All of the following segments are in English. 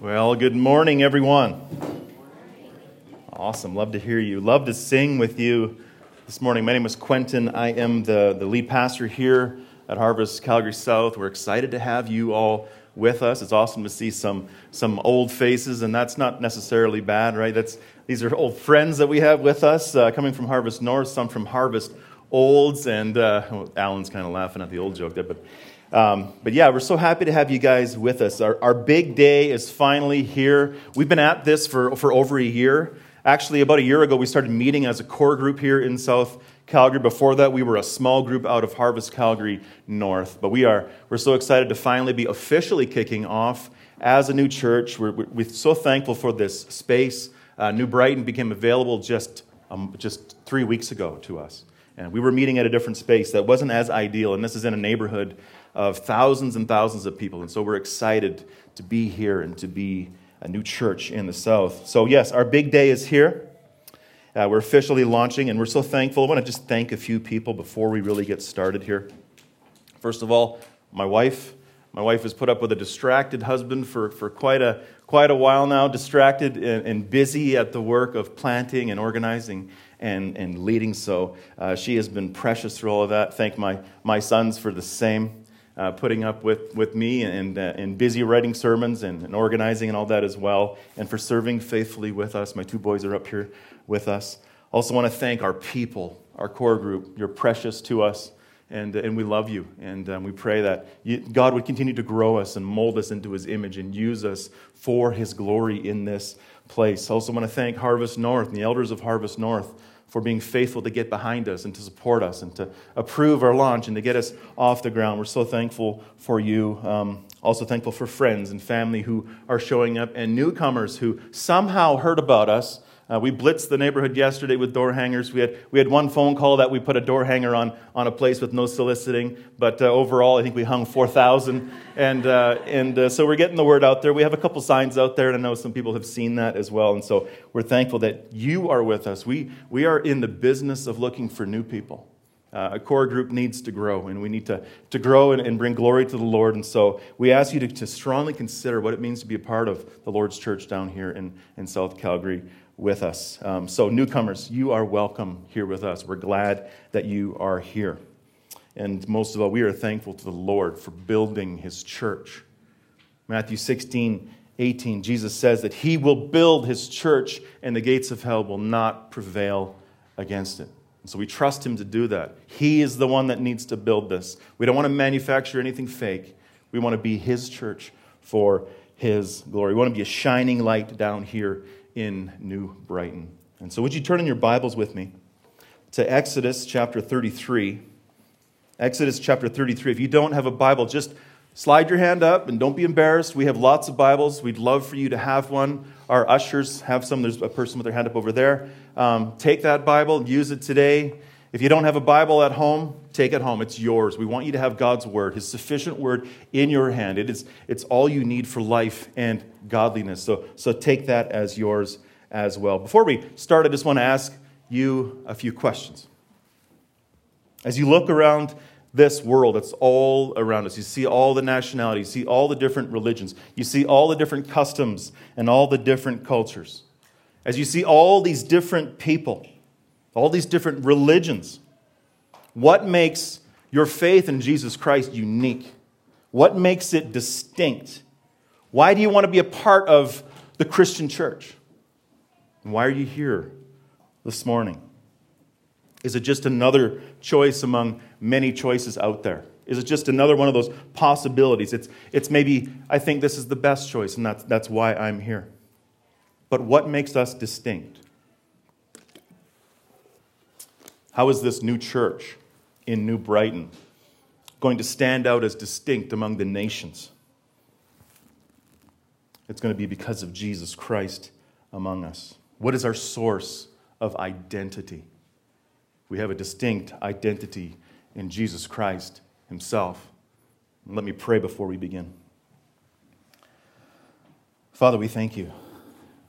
Well, good morning, everyone. Awesome. Love to hear you. Love to sing with you this morning. My name is Quentin. I am the, the lead pastor here at Harvest Calgary South. We're excited to have you all with us. It's awesome to see some, some old faces, and that's not necessarily bad, right? That's, these are old friends that we have with us uh, coming from Harvest North, some from Harvest Olds, and uh, well, Alan's kind of laughing at the old joke there, but um, but yeah, we're so happy to have you guys with us. Our, our big day is finally here. We've been at this for, for over a year. Actually, about a year ago, we started meeting as a core group here in South Calgary. Before that, we were a small group out of Harvest Calgary North. But we are we're so excited to finally be officially kicking off as a new church. We're, we're so thankful for this space. Uh, new Brighton became available just um, just three weeks ago to us, and we were meeting at a different space that wasn't as ideal. And this is in a neighborhood of thousands and thousands of people. And so we're excited to be here and to be a new church in the South. So, yes, our big day is here. Uh, we're officially launching, and we're so thankful. I want to just thank a few people before we really get started here. First of all, my wife. My wife has put up with a distracted husband for, for quite, a, quite a while now, distracted and, and busy at the work of planting and organizing and, and leading. So uh, she has been precious through all of that. Thank my, my sons for the same uh, putting up with, with me and, uh, and busy writing sermons and, and organizing and all that as well, and for serving faithfully with us. My two boys are up here with us. Also, want to thank our people, our core group. You're precious to us, and, and we love you. And um, we pray that you, God would continue to grow us and mold us into his image and use us for his glory in this place. Also, want to thank Harvest North and the elders of Harvest North for being faithful to get behind us and to support us and to approve our launch and to get us off the ground. We're so thankful for you. Um, also thankful for friends and family who are showing up and newcomers who somehow heard about us uh, we blitzed the neighborhood yesterday with door hangers. We had, we had one phone call that we put a door hanger on, on a place with no soliciting, but uh, overall, I think we hung 4,000. And, uh, and uh, so we're getting the word out there. We have a couple signs out there, and I know some people have seen that as well. And so we're thankful that you are with us. We, we are in the business of looking for new people. Uh, a core group needs to grow, and we need to, to grow and, and bring glory to the Lord. And so we ask you to, to strongly consider what it means to be a part of the Lord's church down here in, in South Calgary with us. Um, so, newcomers, you are welcome here with us. We're glad that you are here. And most of all, we are thankful to the Lord for building his church. Matthew 16, 18, Jesus says that he will build his church and the gates of hell will not prevail against it. And so we trust him to do that. He is the one that needs to build this. We don't want to manufacture anything fake. We want to be his church for his glory. We want to be a shining light down here in New Brighton. And so, would you turn in your Bibles with me to Exodus chapter 33? Exodus chapter 33. If you don't have a Bible, just slide your hand up and don't be embarrassed. We have lots of Bibles. We'd love for you to have one. Our ushers have some. There's a person with their hand up over there. Um, take that Bible, use it today. If you don't have a Bible at home, take it home. It's yours. We want you to have God's word, his sufficient word in your hand. It is, it's all you need for life and godliness. So, so take that as yours as well. Before we start, I just want to ask you a few questions. As you look around this world, it's all around us. You see all the nationalities, you see all the different religions, you see all the different customs and all the different cultures. As you see all these different people, all these different religions. What makes your faith in Jesus Christ unique? What makes it distinct? Why do you want to be a part of the Christian church? Why are you here this morning? Is it just another choice among many choices out there? Is it just another one of those possibilities? It's, it's maybe, I think this is the best choice, and that's, that's why I'm here. But what makes us distinct? How is this new church in New Brighton going to stand out as distinct among the nations? It's going to be because of Jesus Christ among us. What is our source of identity? We have a distinct identity in Jesus Christ Himself. let me pray before we begin. Father, we thank you.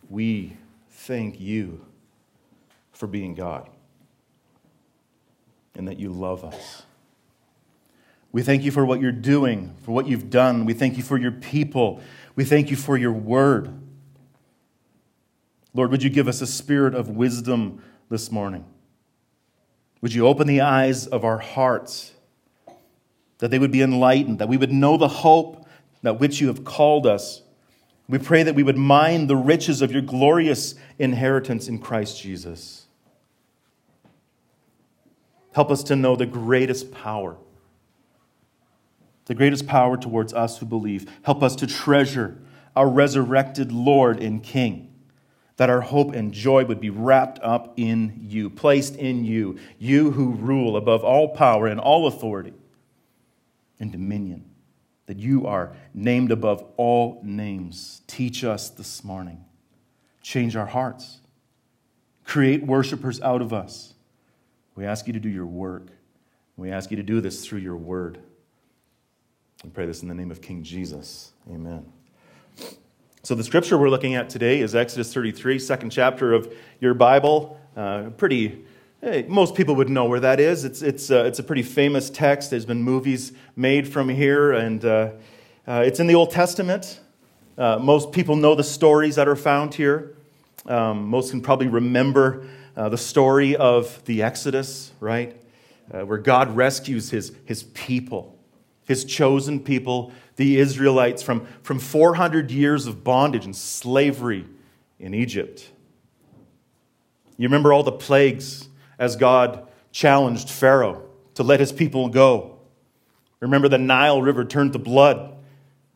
We thank you for being God and that you love us. We thank you for what you're doing, for what you've done. We thank you for your people. We thank you for your word. Lord, would you give us a spirit of wisdom this morning? Would you open the eyes of our hearts that they would be enlightened, that we would know the hope that which you have called us? We pray that we would mind the riches of your glorious inheritance in Christ Jesus. Help us to know the greatest power, the greatest power towards us who believe. Help us to treasure our resurrected Lord and King that our hope and joy would be wrapped up in you, placed in you, you who rule above all power and all authority and dominion, that you are named above all names. Teach us this morning. Change our hearts. Create worshipers out of us. We ask you to do your work. We ask you to do this through your word. We pray this in the name of King Jesus. Amen. So, the scripture we're looking at today is Exodus 33, second chapter of your Bible. Uh, pretty, hey, most people would know where that is. It's, it's, uh, it's a pretty famous text. There's been movies made from here, and uh, uh it's in the Old Testament. Uh, most people know the stories that are found here. Um, most can probably remember uh, the story of the Exodus, right? where God rescues his, his people, his chosen people the Israelites from, from 400 years of bondage and slavery in Egypt. You remember all the plagues as God challenged Pharaoh to let his people go. Remember the Nile River turned to blood.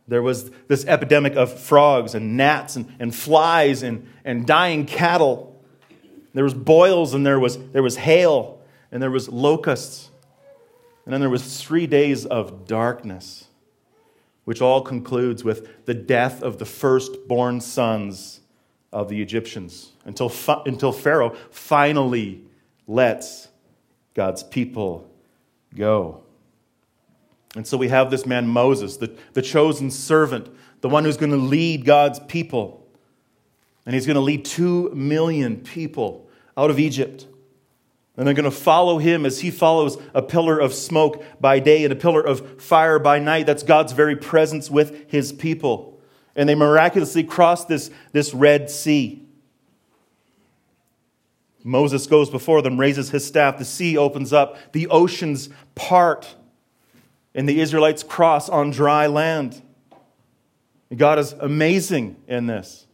There was this epidemic of frogs and gnats and, and flies and, and dying cattle. There was boils and there was, there was hail and there was locusts. And then there was three days of darkness which all concludes with the death of the firstborn sons of the Egyptians until, until Pharaoh finally lets God's people go. And so we have this man, Moses, the, the chosen servant, the one who's going to lead God's people. And he's going to lead two million people out of Egypt. And they're going to follow him as he follows a pillar of smoke by day and a pillar of fire by night. That's God's very presence with his people. And they miraculously cross this, this Red Sea. Moses goes before them, raises his staff. The sea opens up, the oceans part, and the Israelites cross on dry land. God is amazing in this.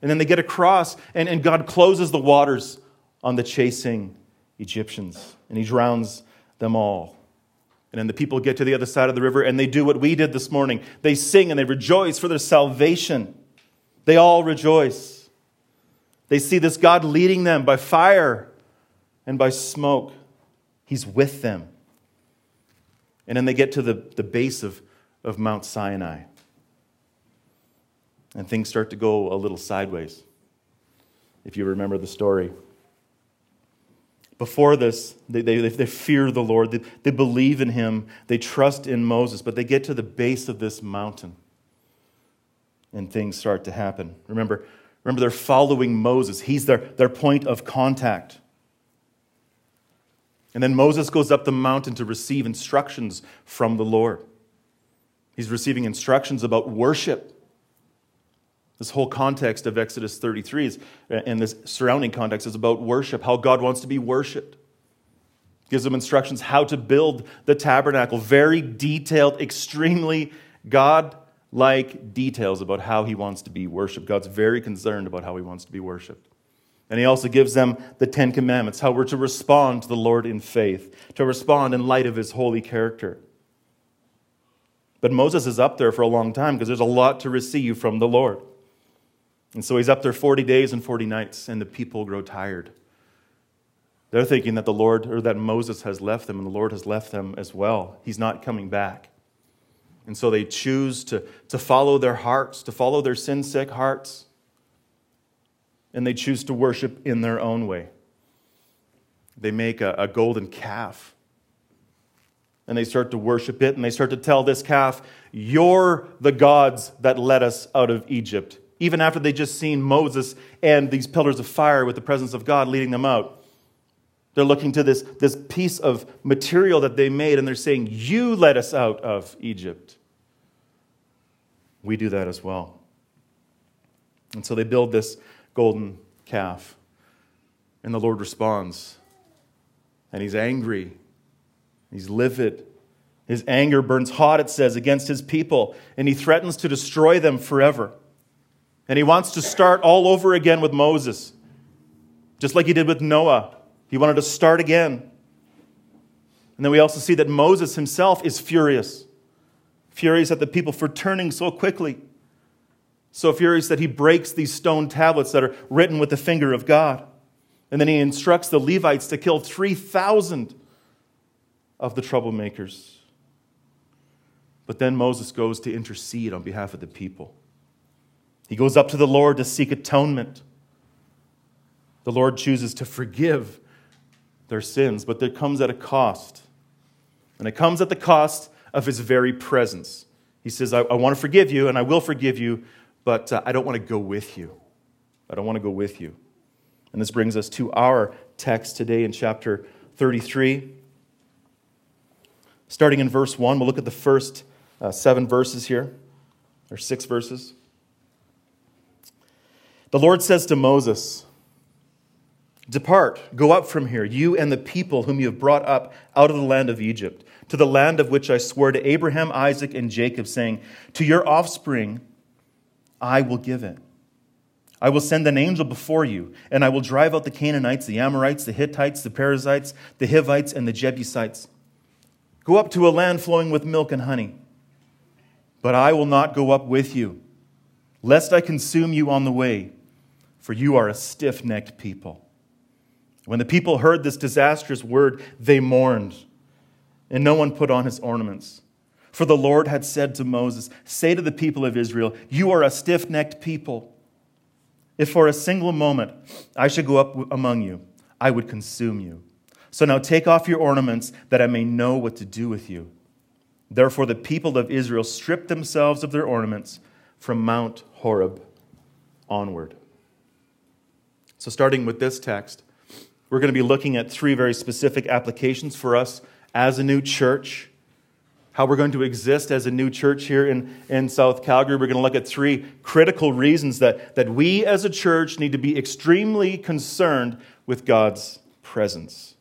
And then they get across, and, and God closes the waters on the chasing Egyptians, and he drowns them all. And then the people get to the other side of the river and they do what we did this morning. They sing and they rejoice for their salvation. They all rejoice. They see this God leading them by fire and by smoke. He's with them. And then they get to the, the base of, of Mount Sinai. And things start to go a little sideways, if you remember the story. Before this, they, they, they fear the Lord, they, they believe in him, they trust in Moses, but they get to the base of this mountain and things start to happen. Remember, remember they're following Moses, he's their, their point of contact. And then Moses goes up the mountain to receive instructions from the Lord. He's receiving instructions about worship. This whole context of Exodus 33 is, uh, and this surrounding context is about worship, how God wants to be worshiped. Gives them instructions how to build the tabernacle. Very detailed, extremely God like details about how he wants to be worshiped. God's very concerned about how he wants to be worshiped. And he also gives them the Ten Commandments, how we're to respond to the Lord in faith, to respond in light of his holy character. But Moses is up there for a long time because there's a lot to receive from the Lord. And so he's up there 40 days and 40 nights, and the people grow tired. They're thinking that the Lord, or that Moses has left them, and the Lord has left them as well. He's not coming back. And so they choose to, to follow their hearts, to follow their sin sick hearts, and they choose to worship in their own way. They make a, a golden calf and they start to worship it, and they start to tell this calf, You're the gods that led us out of Egypt even after they just seen Moses and these pillars of fire with the presence of God leading them out. They're looking to this, this piece of material that they made and they're saying, You led us out of Egypt. We do that as well. And so they build this golden calf. And the Lord responds. And he's angry. He's livid. His anger burns hot, it says, against his people. And he threatens to destroy them forever. And he wants to start all over again with Moses, just like he did with Noah. He wanted to start again. And then we also see that Moses himself is furious. Furious at the people for turning so quickly. So furious that he breaks these stone tablets that are written with the finger of God. And then he instructs the Levites to kill 3,000 of the troublemakers. But then Moses goes to intercede on behalf of the people. He goes up to the Lord to seek atonement. The Lord chooses to forgive their sins, but it comes at a cost. And it comes at the cost of his very presence. He says, I, I want to forgive you, and I will forgive you, but uh, I don't want to go with you. I don't want to go with you. And this brings us to our text today in chapter 33. Starting in verse 1, we'll look at the first uh, seven verses here, or six verses. The Lord says to Moses, Depart, go up from here, you and the people whom you have brought up out of the land of Egypt, to the land of which I swore to Abraham, Isaac, and Jacob, saying, To your offspring I will give it. I will send an angel before you, and I will drive out the Canaanites, the Amorites, the Hittites, the Perizzites, the Hivites, and the Jebusites. Go up to a land flowing with milk and honey. But I will not go up with you, lest I consume you on the way, for you are a stiff necked people. When the people heard this disastrous word, they mourned, and no one put on his ornaments. For the Lord had said to Moses, Say to the people of Israel, You are a stiff necked people. If for a single moment I should go up among you, I would consume you. So now take off your ornaments, that I may know what to do with you. Therefore, the people of Israel stripped themselves of their ornaments from Mount Horeb onward. So, starting with this text, we're going to be looking at three very specific applications for us as a new church. How we're going to exist as a new church here in, in South Calgary. We're going to look at three critical reasons that, that we as a church need to be extremely concerned with God's presence.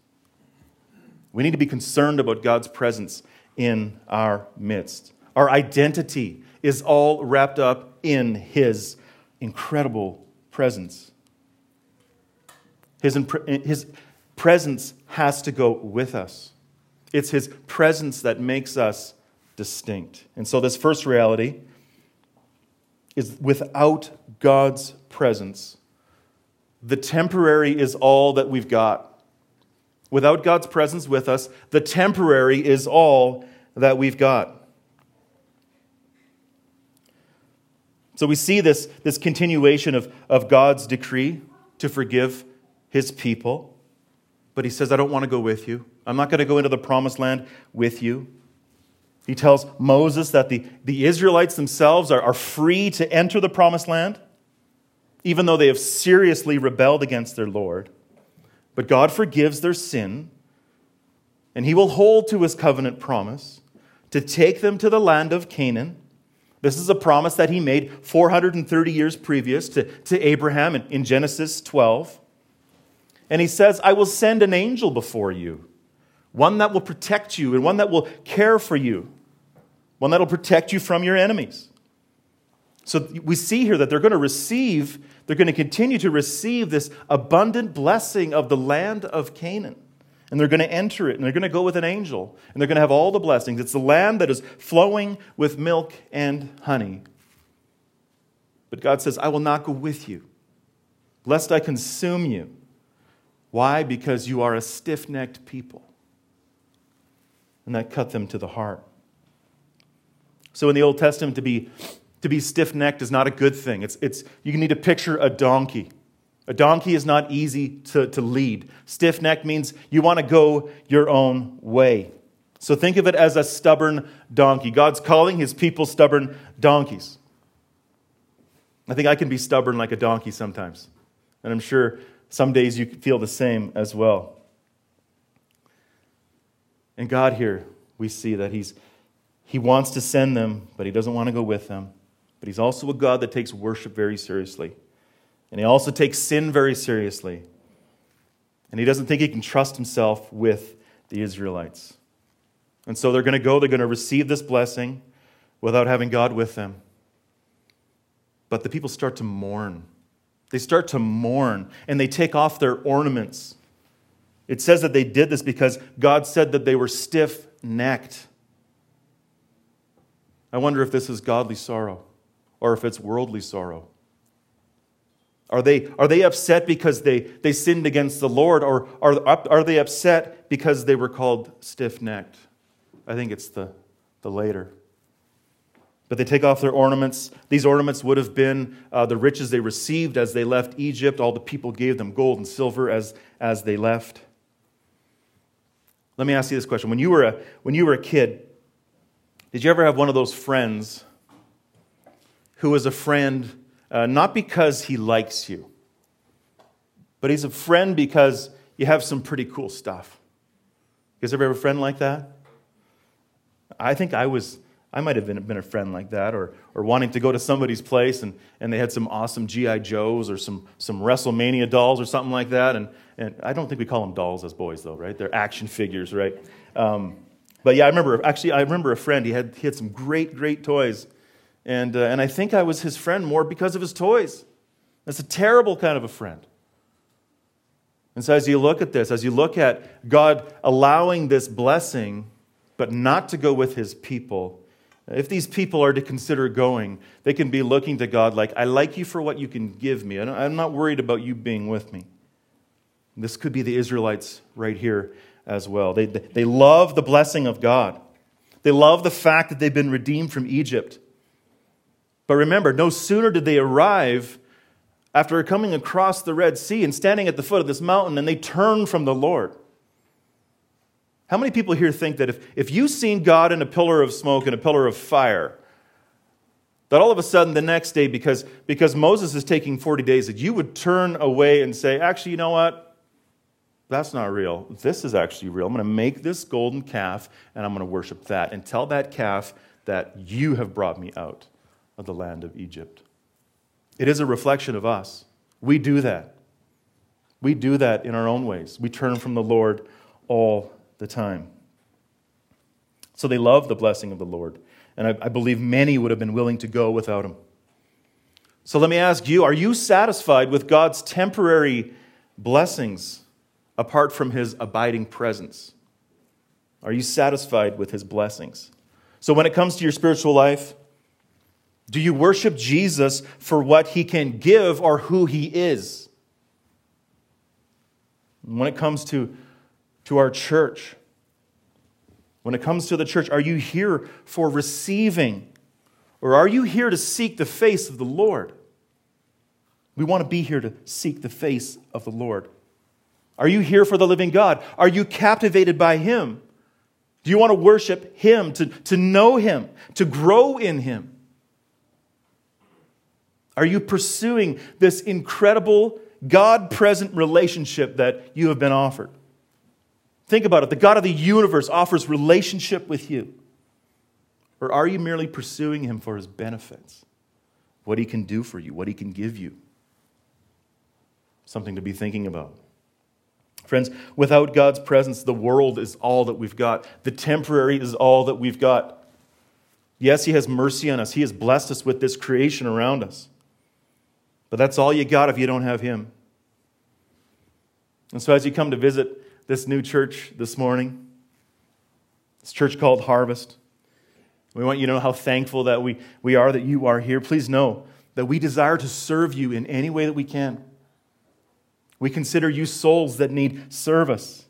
We need to be concerned about God's presence in our midst. Our identity is all wrapped up in His incredible presence. His, his presence has to go with us. It's His presence that makes us distinct. And so, this first reality is without God's presence, the temporary is all that we've got. Without God's presence with us, the temporary is all that we've got. So we see this, this continuation of, of God's decree to forgive his people. But he says, I don't want to go with you. I'm not going to go into the promised land with you. He tells Moses that the, the Israelites themselves are, are free to enter the promised land, even though they have seriously rebelled against their Lord. But God forgives their sin, and he will hold to his covenant promise to take them to the land of Canaan. This is a promise that he made 430 years previous to, to Abraham in, in Genesis 12. And he says, I will send an angel before you, one that will protect you and one that will care for you, one that will protect you from your enemies. So we see here that they're going to receive, they're going to continue to receive this abundant blessing of the land of Canaan. And they're going to enter it, and they're going to go with an angel, and they're going to have all the blessings. It's the land that is flowing with milk and honey. But God says, I will not go with you, lest I consume you. Why? Because you are a stiff necked people. And that cut them to the heart. So in the Old Testament, to be to be stiff necked is not a good thing. It's, it's, you need to picture a donkey. A donkey is not easy to, to lead. Stiff necked means you want to go your own way. So think of it as a stubborn donkey. God's calling his people stubborn donkeys. I think I can be stubborn like a donkey sometimes. And I'm sure some days you feel the same as well. And God here, we see that he's, He wants to send them, but He doesn't want to go with them. But He's also a God that takes worship very seriously. And He also takes sin very seriously. And He doesn't think He can trust Himself with the Israelites. And so they're going to go, they're going to receive this blessing without having God with them. But the people start to mourn. They start to mourn and they take off their ornaments. It says that they did this because God said that they were stiff necked. I wonder if this is godly sorrow or if it's worldly sorrow. Are they, are they upset because they, they sinned against the Lord, or are, are they upset because they were called stiff necked? I think it's the, the later. But they take off their ornaments. These ornaments would have been uh, the riches they received as they left Egypt. All the people gave them gold and silver as, as they left. Let me ask you this question. When you, were a, when you were a kid, did you ever have one of those friends who was a friend uh, not because he likes you, but he's a friend because you have some pretty cool stuff? You guys ever have a friend like that? I think I was, I might have been, been a friend like that, or, or wanting to go to somebody's place and, and they had some awesome G.I. Joes or some, some WrestleMania dolls or something like that. And, and I don't think we call them dolls as boys, though, right? They're action figures, right? Um, but yeah, I remember, actually, I remember a friend, he had, he had some great, great toys. And, uh, and I think I was his friend more because of his toys. That's a terrible kind of a friend. And so, as you look at this, as you look at God allowing this blessing, but not to go with his people, if these people are to consider going, they can be looking to God like, I like you for what you can give me. I'm not worried about you being with me. This could be the Israelites right here as well. They, they love the blessing of God, they love the fact that they've been redeemed from Egypt. But remember, no sooner did they arrive after coming across the Red Sea and standing at the foot of this mountain, and they turned from the Lord. How many people here think that if, if you've seen God in a pillar of smoke and a pillar of fire, that all of a sudden the next day, because, because Moses is taking 40 days, that you would turn away and say, actually, you know what? That's not real. This is actually real. I'm going to make this golden calf and I'm going to worship that and tell that calf that you have brought me out of the land of Egypt. It is a reflection of us. We do that. We do that in our own ways. We turn from the Lord all the time. So they love the blessing of the Lord. And I, I, believe many would have been willing to go without him. So let me ask you are you satisfied with God's temporary blessings apart from his abiding presence? Are you satisfied with his blessings? So when it comes to your spiritual life, do you worship Jesus for what he can give or who he is? When it comes to to our church. When it comes to the church, are you here for receiving? Or are you here to seek the face of the Lord? We want to be here to seek the face of the Lord. Are you here for the living God? Are you captivated by Him? Do you want to worship Him, to, to know Him, to grow in Him? Are you pursuing this incredible God present relationship that you have been offered? Think about it. The God of the universe offers relationship with you. Or are you merely pursuing him for his benefits? What he can do for you, what he can give you? Something to be thinking about. Friends, without God's presence, the world is all that we've got. The temporary is all that we've got. Yes, He has mercy on us. He has blessed us with this creation around us. But that's all you got if you don't have Him. And so, as you come to visit this new church this morning. This church called Harvest. We want you to know how thankful that we, we are that you are here. Please know that we desire to serve you in any way that we can. We consider you souls that need service.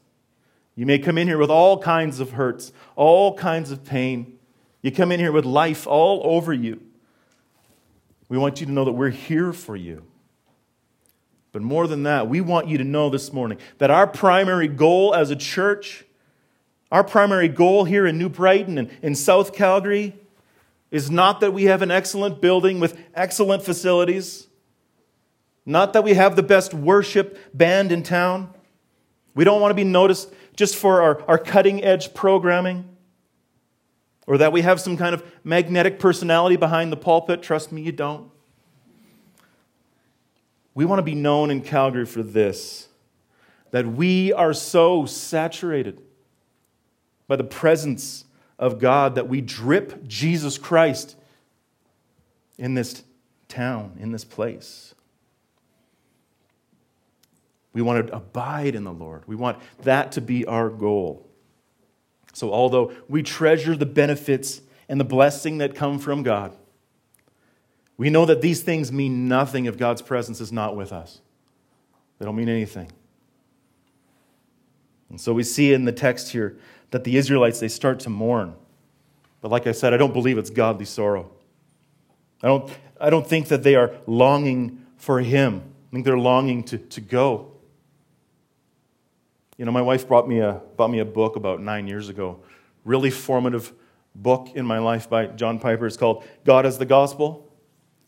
You may come in here with all kinds of hurts, all kinds of pain. You come in here with life all over you. We want you to know that we're here for you. But more than that, we want you to know this morning that our primary goal as a church, our primary goal here in New Brighton and in South Calgary, is not that we have an excellent building with excellent facilities, not that we have the best worship band in town. We don't want to be noticed just for our, our cutting edge programming, or that we have some kind of magnetic personality behind the pulpit. Trust me, you don't. We want to be known in Calgary for this that we are so saturated by the presence of God that we drip Jesus Christ in this town, in this place. We want to abide in the Lord. We want that to be our goal. So, although we treasure the benefits and the blessing that come from God, we know that these things mean nothing if God's presence is not with us. They don't mean anything. And so we see in the text here that the Israelites they start to mourn. But like I said, I don't believe it's godly sorrow. I don't, I don't think that they are longing for him. I think they're longing to, to go. You know, my wife brought me a, bought me a book about nine years ago. Really formative book in my life by John Piper. It's called God Is the Gospel.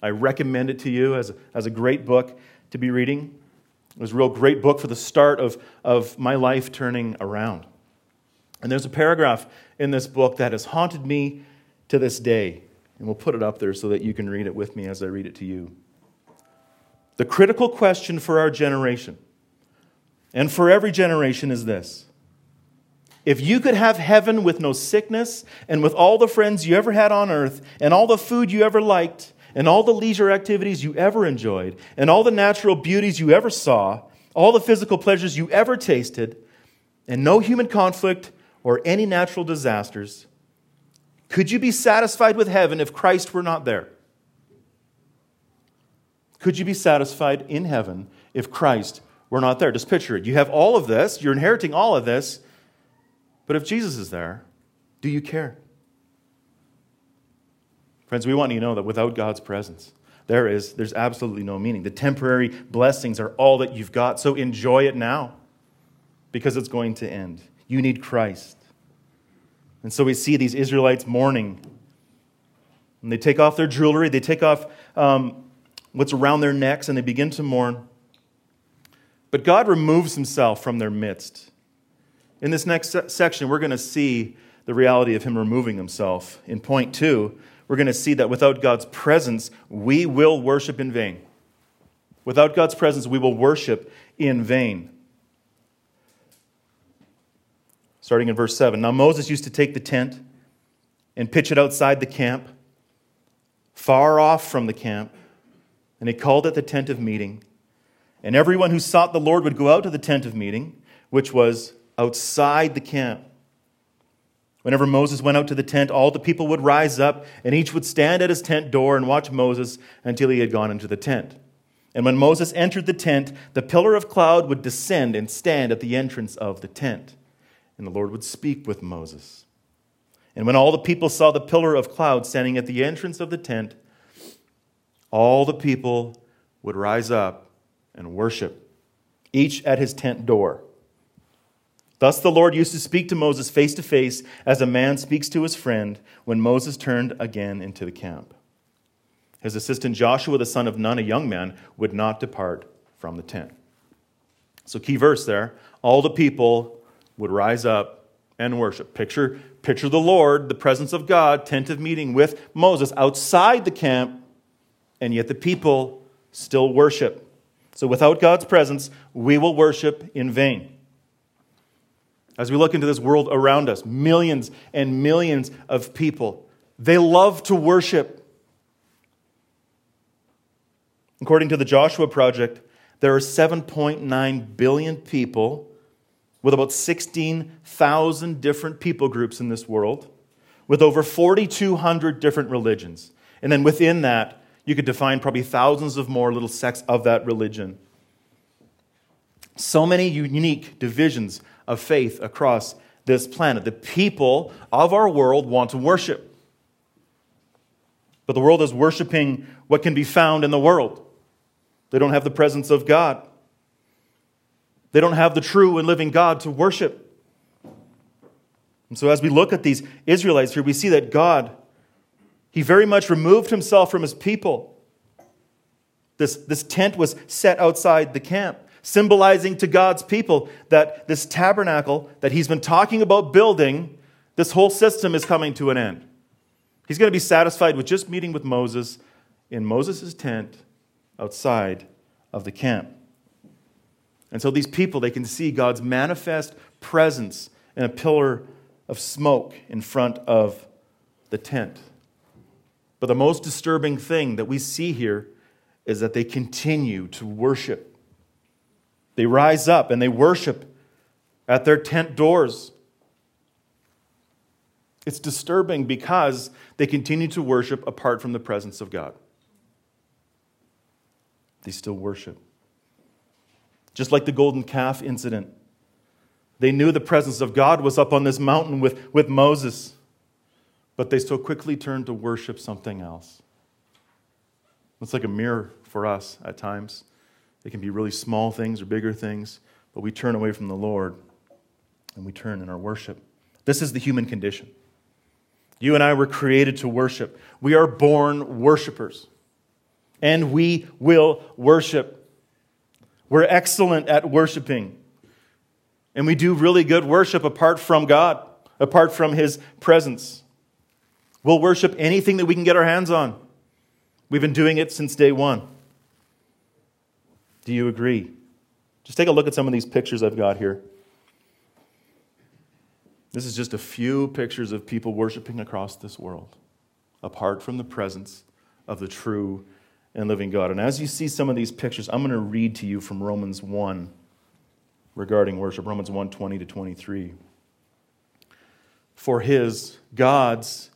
I recommend it to you as as a great book to be reading. It was a real great book for the start of, of my life turning around. And there's a paragraph in this book that has haunted me to this day. And we'll put it up there so that you can read it with me as I read it to you. The critical question for our generation and for every generation is this If you could have heaven with no sickness, and with all the friends you ever had on earth, and all the food you ever liked, and all the leisure activities you ever enjoyed, and all the natural beauties you ever saw, all the physical pleasures you ever tasted, and no human conflict or any natural disasters, could you be satisfied with heaven if Christ were not there? Could you be satisfied in heaven if Christ were not there? Just picture it. You have all of this, you're inheriting all of this, but if Jesus is there, do you care? Friends, we want you to know that without God's presence, there is there's absolutely no meaning. The temporary blessings are all that you've got, so enjoy it now because it's going to end. You need Christ. And so we see these Israelites mourning. And they take off their jewelry, they take off um, what's around their necks, and they begin to mourn. But God removes himself from their midst. In this next section, we're going to see the reality of him removing himself. In point two, we're going to see that without God's presence, we will worship in vain. Without God's presence, we will worship in vain. Starting in verse 7. Now Moses used to take the tent and pitch it outside the camp, far off from the camp, and he called it the tent of meeting. And everyone who sought the Lord would go out to the tent of meeting, which was outside the camp. Whenever Moses went out to the tent, all the people would rise up, and each would stand at his tent door and watch Moses until he had gone into the tent. And when Moses entered the tent, the pillar of cloud would descend and stand at the entrance of the tent. And the Lord would speak with Moses. And when all the people saw the pillar of cloud standing at the entrance of the tent, all the people would rise up and worship, each at his tent door. Thus the Lord used to speak to Moses face to face as a man speaks to his friend when Moses turned again into the camp. His assistant Joshua, the son of Nun, a young man, would not depart from the tent. So, key verse there all the people would rise up and worship. Picture, picture the Lord, the presence of God, tent of meeting with Moses outside the camp, and yet the people still worship. So, without God's presence, we will worship in vain. As we look into this world around us, millions and millions of people, they love to worship. According to the Joshua Project, there are 7.9 billion people with about 16,000 different people groups in this world, with over 4,200 different religions. And then within that, you could define probably thousands of more little sects of that religion. So many unique divisions of faith across this planet. The people of our world want to worship. But the world is worshiping what can be found in the world. They don't have the presence of God. They don't have the true and living God to worship. And so, as we look at these Israelites here, we see that God, He very much removed Himself from His people. This, this tent was set outside the camp symbolizing to God's people that this tabernacle that he's been talking about building, this whole system is coming to an end. He's going to be satisfied with just meeting with Moses in Moses' tent outside of the camp. And so these people, they can see God's manifest presence in a pillar of smoke in front of the tent. But the most disturbing thing that we see here is that they continue to worship. They rise up and they worship at their tent doors. It's disturbing because they continue to worship apart from the presence of God. They still worship. Just like the golden calf incident, they knew the presence of God was up on this mountain with, with Moses, but they so quickly turned to worship something else. It's like a mirror for us at times. It can be really small things or bigger things, but we turn away from the Lord and we turn in our worship. This is the human condition. You and I were created to worship. We are born worshipers, and we will worship. We're excellent at worshiping. And we do really good worship apart from God, apart from His presence. We'll worship anything that we can get our hands on. We've been doing it since day one. Do you agree? Just take a look at some of these pictures I've got here. This is just a few pictures of people worshiping across this world, apart from the presence of the true and living God. And as you see some of these pictures, I'm going to read to you from Romans 1 regarding worship, Romans 1 20 to 23. For his, God's,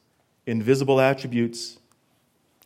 invisible attributes,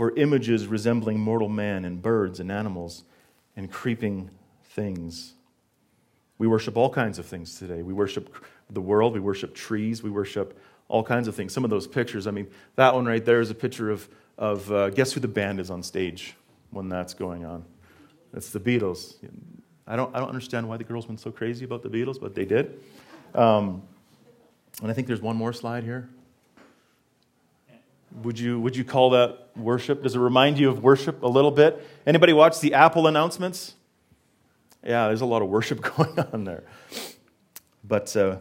for images resembling mortal man and birds and animals and creeping things. We worship all kinds of things today. We worship the world, we worship trees, we worship all kinds of things. Some of those pictures, I mean, that one right there is a picture of, of uh, guess who the band is on stage when that's going on? It's the Beatles. I don't, I don't understand why the girls went so crazy about the Beatles, but they did. Um, and I think there's one more slide here. Would you, would you call that worship? Does it remind you of worship a little bit? Anybody watch the Apple announcements? Yeah, there's a lot of worship going on there. But uh,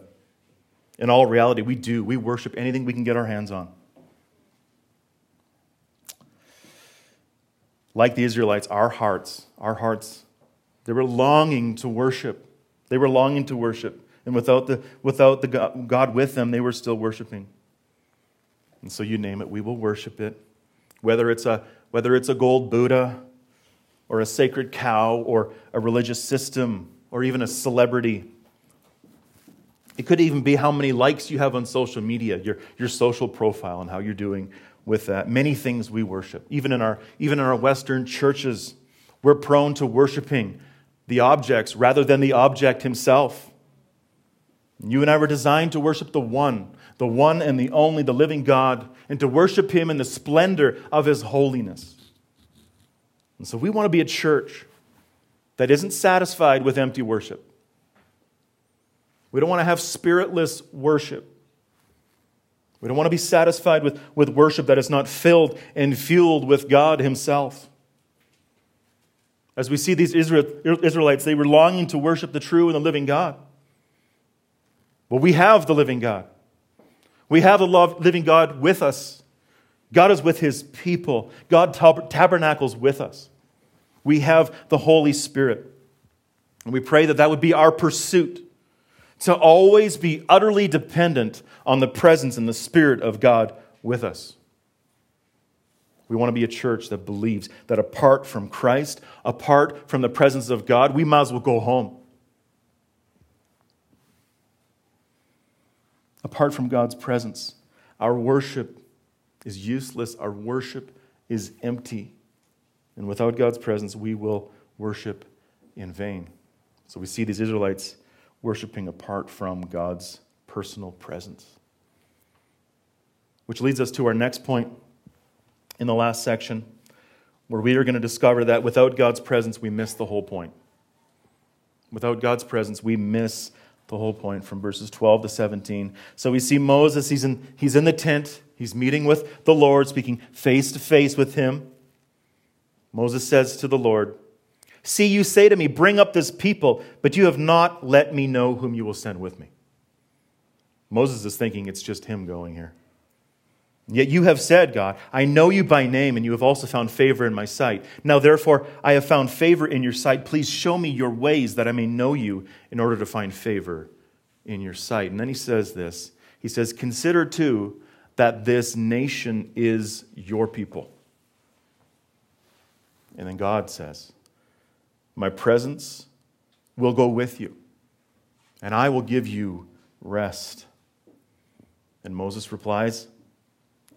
in all reality, we do. We worship anything we can get our hands on. Like the Israelites, our hearts, our hearts, they were longing to worship. They were longing to worship. And without the, without the God, with them, they were still worshiping. And so you name it, we will worship it. Whether it's a, whether it's a gold Buddha or a sacred cow or a religious system or even a celebrity. It could even be how many likes you have on social media, your, your social profile, and how you're doing with that. Many things we worship. Even in our, even in our Western churches, we're prone to worshiping the objects rather than the object himself. You and I were designed to worship the one the one and the only, the living God, and to worship Him in the splendor of His holiness. And so we want to be a church that isn't satisfied with empty worship. We don't want to have spiritless worship. We don't want to be satisfied with, with worship that is not filled and fueled with God Himself. As we see these Israelites, they were longing to worship the true and the living God. Well, we have the living God. We have the living God with us. God is with his people. God tabernacles with us. We have the Holy Spirit. And we pray that that would be our pursuit to always be utterly dependent on the presence and the Spirit of God with us. We want to be a church that believes that apart from Christ, apart from the presence of God, we might as well go home. Apart from God's presence, our worship is useless, our worship is empty. And without God's presence, we will worship in vain. So we see these Israelites worshiping apart from God's personal presence. Which leads us to our next point in the last section, where we are going to discover that without God's presence, we miss the whole point. Without God's presence, we miss the whole point from verses 12 to 17. So we see Moses, he's in, he's in the tent, he's meeting with the Lord, speaking face to face with him. Moses says to the Lord, See, you say to me, Bring up this people, but you have not let me know whom you will send with me. Moses is thinking it's just him going here. Yet you have said, God, I know you by name, and you have also found favor in my sight. Now, therefore, I have found favor in your sight. Please show me your ways that I may know you in order to find favor in your sight. And then he says this He says, Consider too that this nation is your people. And then God says, My presence will go with you, and I will give you rest. And Moses replies,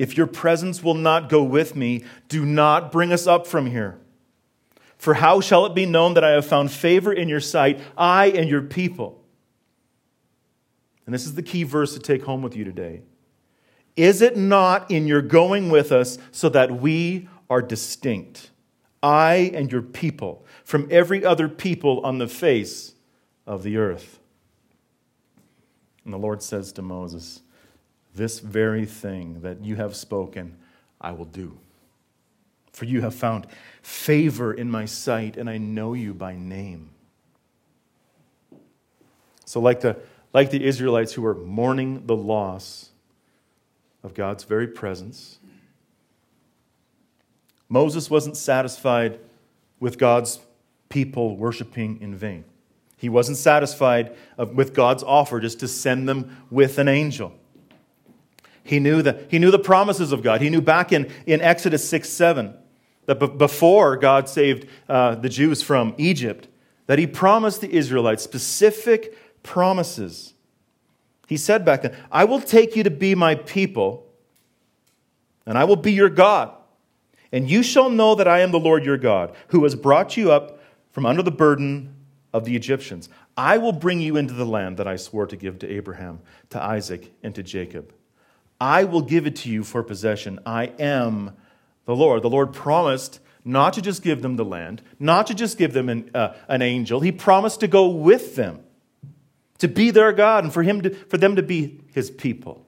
if your presence will not go with me, do not bring us up from here. For how shall it be known that I have found favor in your sight, I and your people? And this is the key verse to take home with you today. Is it not in your going with us so that we are distinct, I and your people, from every other people on the face of the earth? And the Lord says to Moses, this very thing that you have spoken, I will do. For you have found favor in my sight, and I know you by name. So, like the, like the Israelites who were mourning the loss of God's very presence, Moses wasn't satisfied with God's people worshiping in vain. He wasn't satisfied with God's offer just to send them with an angel. He knew the, he knew the promises of God. He knew back in, in Exodus 6 7 that b- before God saved uh, the Jews from Egypt, that he promised the Israelites specific promises. He said back then, I will take you to be my people, and I will be your God. And you shall know that I am the Lord your God, who has brought you up from under the burden of the Egyptians. I will bring you into the land that I swore to give to Abraham, to Isaac, and to Jacob. I will give it to you for possession. I am the Lord. The Lord promised not to just give them the land, not to just give them an, uh, an angel. He promised to go with them, to be their God, and for, him to, for them to be his people.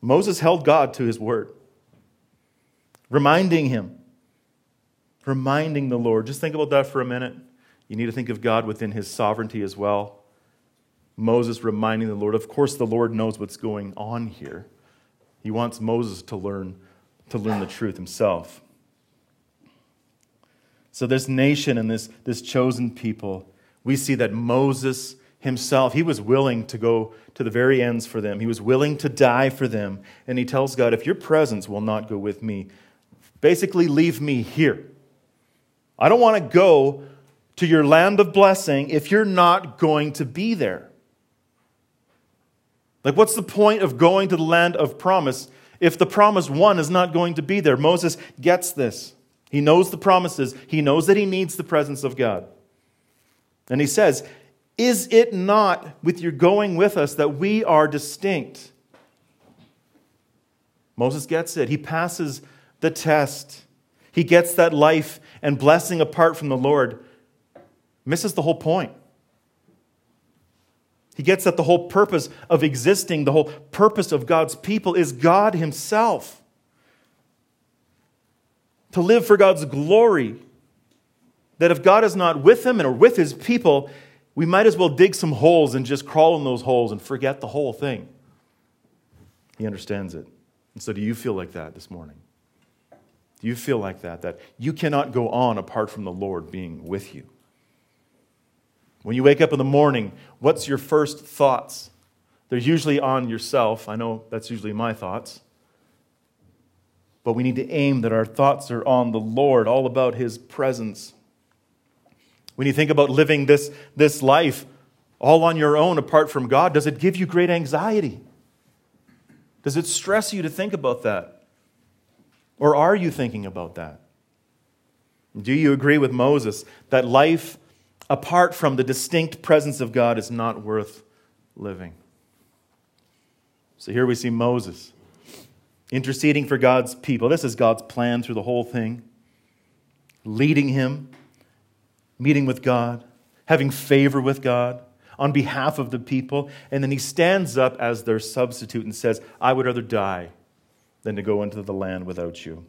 Moses held God to his word, reminding him, reminding the Lord. Just think about that for a minute. You need to think of God within his sovereignty as well. Moses reminding the Lord. Of course, the Lord knows what's going on here. He wants Moses to learn, to learn the truth himself. So, this nation and this, this chosen people, we see that Moses himself, he was willing to go to the very ends for them. He was willing to die for them. And he tells God, if your presence will not go with me, basically leave me here. I don't want to go to your land of blessing if you're not going to be there. Like, what's the point of going to the land of promise if the promised one is not going to be there? Moses gets this. He knows the promises, he knows that he needs the presence of God. And he says, Is it not with your going with us that we are distinct? Moses gets it. He passes the test. He gets that life and blessing apart from the Lord. Misses the whole point. He gets that the whole purpose of existing, the whole purpose of God's people is God Himself. To live for God's glory. That if God is not with Him or with His people, we might as well dig some holes and just crawl in those holes and forget the whole thing. He understands it. And so, do you feel like that this morning? Do you feel like that? That you cannot go on apart from the Lord being with you? When you wake up in the morning, what's your first thoughts? They're usually on yourself. I know that's usually my thoughts. But we need to aim that our thoughts are on the Lord, all about His presence. When you think about living this, this life all on your own apart from God, does it give you great anxiety? Does it stress you to think about that? Or are you thinking about that? Do you agree with Moses that life apart from the distinct presence of God is not worth living. So here we see Moses interceding for God's people. This is God's plan through the whole thing, leading him, meeting with God, having favor with God on behalf of the people. And then he stands up as their substitute and says, I would rather die than to go into the land without you.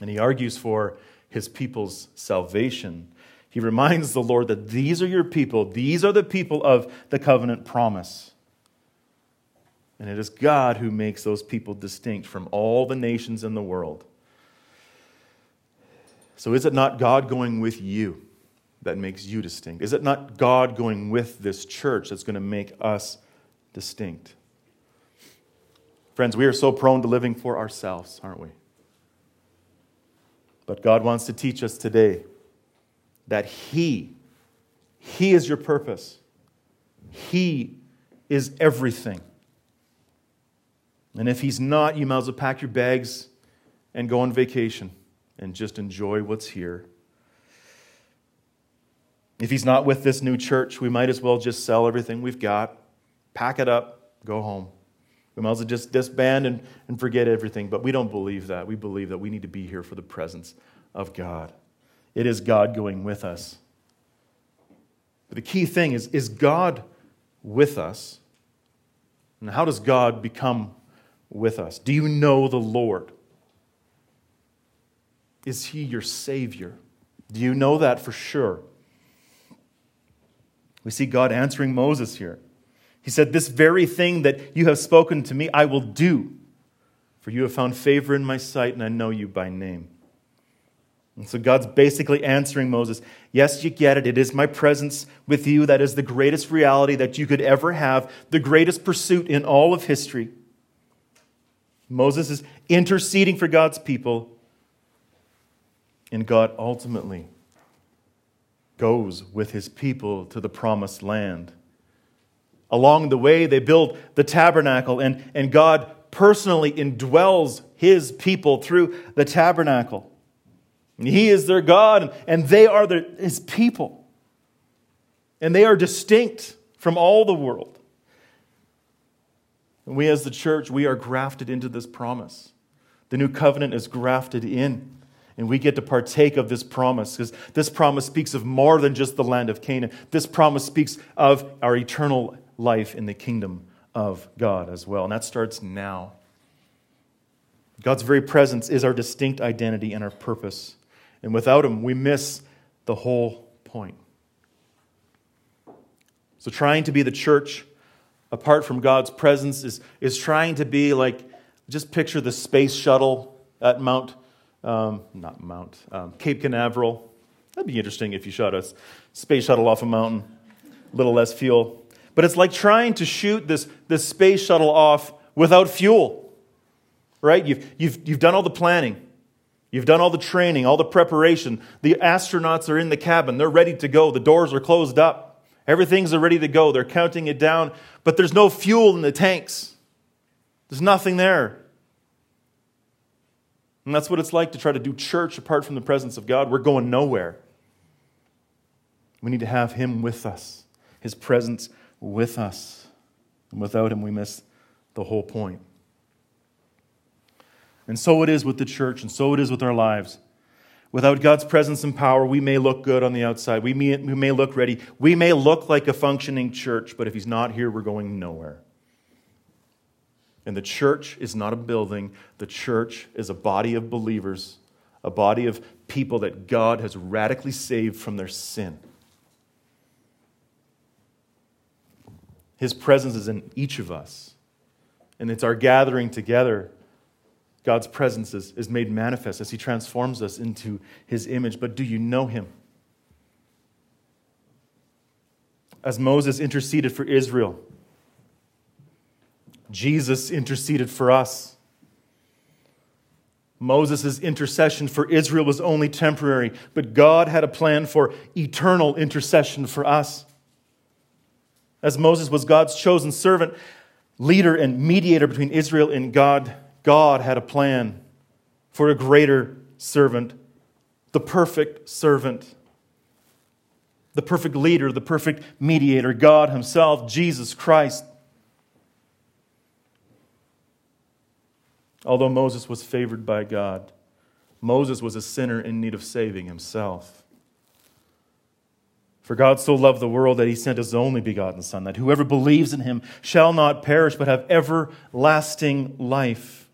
And he argues for his people's salvation. He reminds the Lord that these are your people, these are the people of the covenant promise. And it is God who makes those people distinct from all the nations in the world. So, is it not God going with you that makes you distinct? Is it not God going with this church that's going to make us distinct? Friends, we are so prone to living for ourselves, aren't we? But God wants to teach us today that He, He is your purpose. He is everything. And if He's not, you might as well pack your bags and go on vacation and just enjoy what's here. If He's not with this new church, we might as well just sell everything we've got, pack it up, go home. We might as well just disband and, and forget everything. But we don't believe that. We believe that we need to be here for the presence of God. It is God going with us. But the key thing is is God with us? And how does God become with us? Do you know the Lord? Is he your Savior? Do you know that for sure? We see God answering Moses here. He said, This very thing that you have spoken to me, I will do, for you have found favor in my sight, and I know you by name. And so God's basically answering Moses Yes, you get it. It is my presence with you that is the greatest reality that you could ever have, the greatest pursuit in all of history. Moses is interceding for God's people, and God ultimately goes with his people to the promised land. Along the way, they build the tabernacle, and, and God personally indwells his people through the tabernacle. He is their God, and they are their, his people. And they are distinct from all the world. And we, as the church, we are grafted into this promise. The new covenant is grafted in. And we get to partake of this promise because this promise speaks of more than just the land of Canaan. This promise speaks of our eternal life in the kingdom of God as well. And that starts now. God's very presence is our distinct identity and our purpose. And without them, we miss the whole point. So, trying to be the church apart from God's presence is, is trying to be like, just picture the space shuttle at Mount, um, not Mount, um, Cape Canaveral. That'd be interesting if you shot a space shuttle off a mountain, a little less fuel. But it's like trying to shoot this, this space shuttle off without fuel, right? You've, you've, you've done all the planning. You've done all the training, all the preparation. The astronauts are in the cabin. They're ready to go. The doors are closed up. Everything's ready to go. They're counting it down, but there's no fuel in the tanks. There's nothing there. And that's what it's like to try to do church apart from the presence of God. We're going nowhere. We need to have Him with us, His presence with us. And without him, we miss the whole point. And so it is with the church, and so it is with our lives. Without God's presence and power, we may look good on the outside. We may, we may look ready. We may look like a functioning church, but if He's not here, we're going nowhere. And the church is not a building, the church is a body of believers, a body of people that God has radically saved from their sin. His presence is in each of us. And it's our gathering together. God's presence is, is made manifest as He transforms us into His image. But do you know Him? As Moses interceded for Israel, Jesus interceded for us. Moses' intercession for Israel was only temporary, but God had a plan for eternal intercession for us. As Moses was God's chosen servant, leader, and mediator between Israel and God, God had a plan for a greater servant, the perfect servant, the perfect leader, the perfect mediator, God Himself, Jesus Christ. Although Moses was favored by God, Moses was a sinner in need of saving himself. For God so loved the world that he sent his only begotten Son, that whoever believes in him shall not perish, but have everlasting life.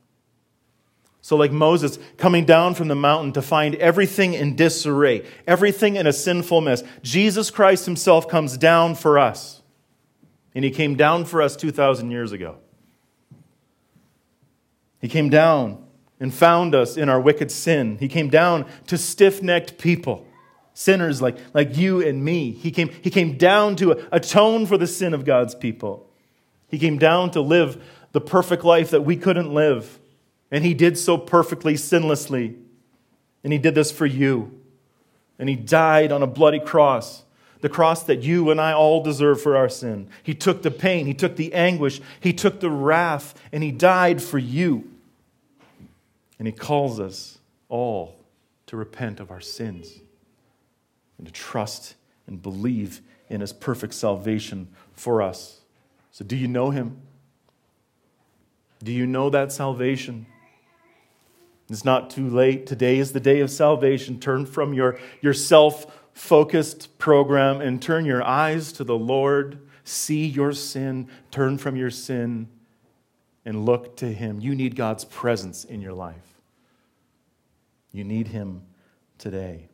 So, like Moses coming down from the mountain to find everything in disarray, everything in a sinful mess, Jesus Christ himself comes down for us. And he came down for us 2,000 years ago. He came down and found us in our wicked sin. He came down to stiff necked people sinners like, like you and me. He came, he came down to atone for the sin of God's people. He came down to live the perfect life that we couldn't live. And he did so perfectly, sinlessly. And he did this for you. And he died on a bloody cross, the cross that you and I all deserve for our sin. He took the pain, he took the anguish, he took the wrath, and he died for you. And he calls us all to repent of our sins and to trust and believe in his perfect salvation for us. So, do you know him? Do you know that salvation? It's not too late. Today is the day of salvation. Turn from your, your self focused program and turn your eyes to the Lord. See your sin, turn from your sin, and look to Him. You need God's presence in your life. You need Him today.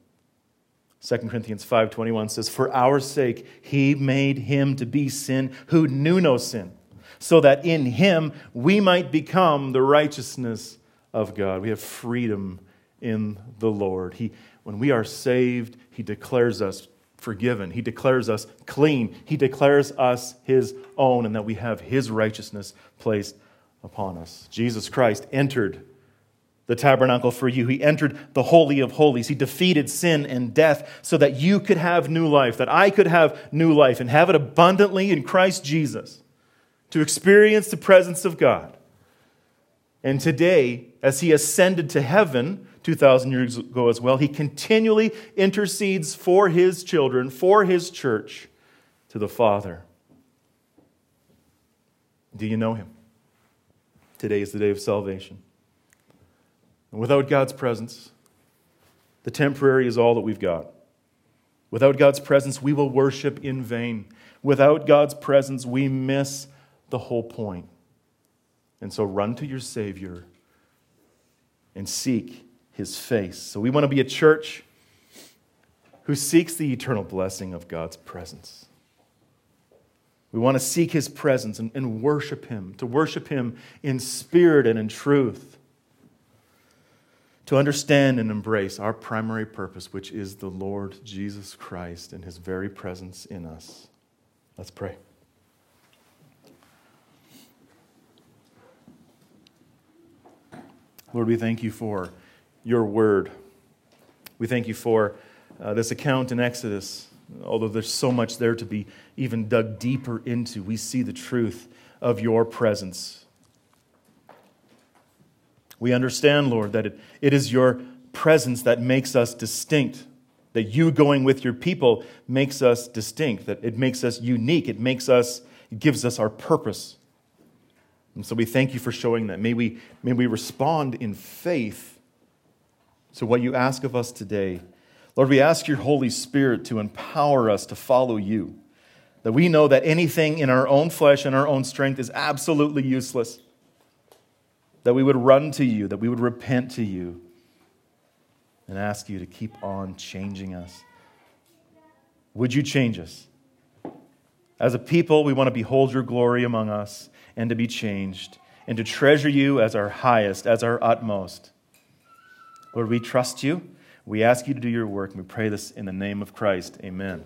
2 Corinthians 5:21 says, "For our sake he made him to be sin who knew no sin, so that in him we might become the righteousness of God." We have freedom in the Lord. He, when we are saved, he declares us forgiven. He declares us clean. He declares us his own and that we have his righteousness placed upon us. Jesus Christ entered the tabernacle for you. He entered the Holy of Holies. He defeated sin and death so that you could have new life, that I could have new life and have it abundantly in Christ Jesus, to experience the presence of God. And today, as he ascended to heaven 2,000 years ago as well, he continually intercedes for his children, for his church, to the Father. Do you know him? Today is the day of salvation. And without God's presence, the temporary is all that we've got. Without God's presence, we will worship in vain. Without God's presence, we miss the whole point. And so run to your Savior and seek his face. So we want to be a church who seeks the eternal blessing of God's presence. We want to seek his presence and, and worship him, to worship him in spirit and in truth to understand and embrace our primary purpose, which is the Lord Jesus Christ and his very presence in us. Let's pray. Lord, we thank you for your word. We thank you for uh, this account in Exodus. Although there's so much there to be even dug deeper into, we see the truth of your presence we understand, Lord, that it, it is your presence that makes us distinct, that you going with your people makes us distinct, that it makes us unique, it makes us, it gives us our purpose. And so we thank you for showing that. May we, may we respond in faith to what you ask of us today. Lord, we ask your Holy Spirit to empower us to follow you. That we know that anything in our own flesh and our own strength is absolutely useless that we would run to you, that we would repent to you, and ask you to keep on changing us. Would you change us? As a people, we want to behold your glory among us and to be changed and to treasure you as our highest, as our utmost. Lord, we trust you. We ask you to do your work, and we pray this in the name of Christ. Amen.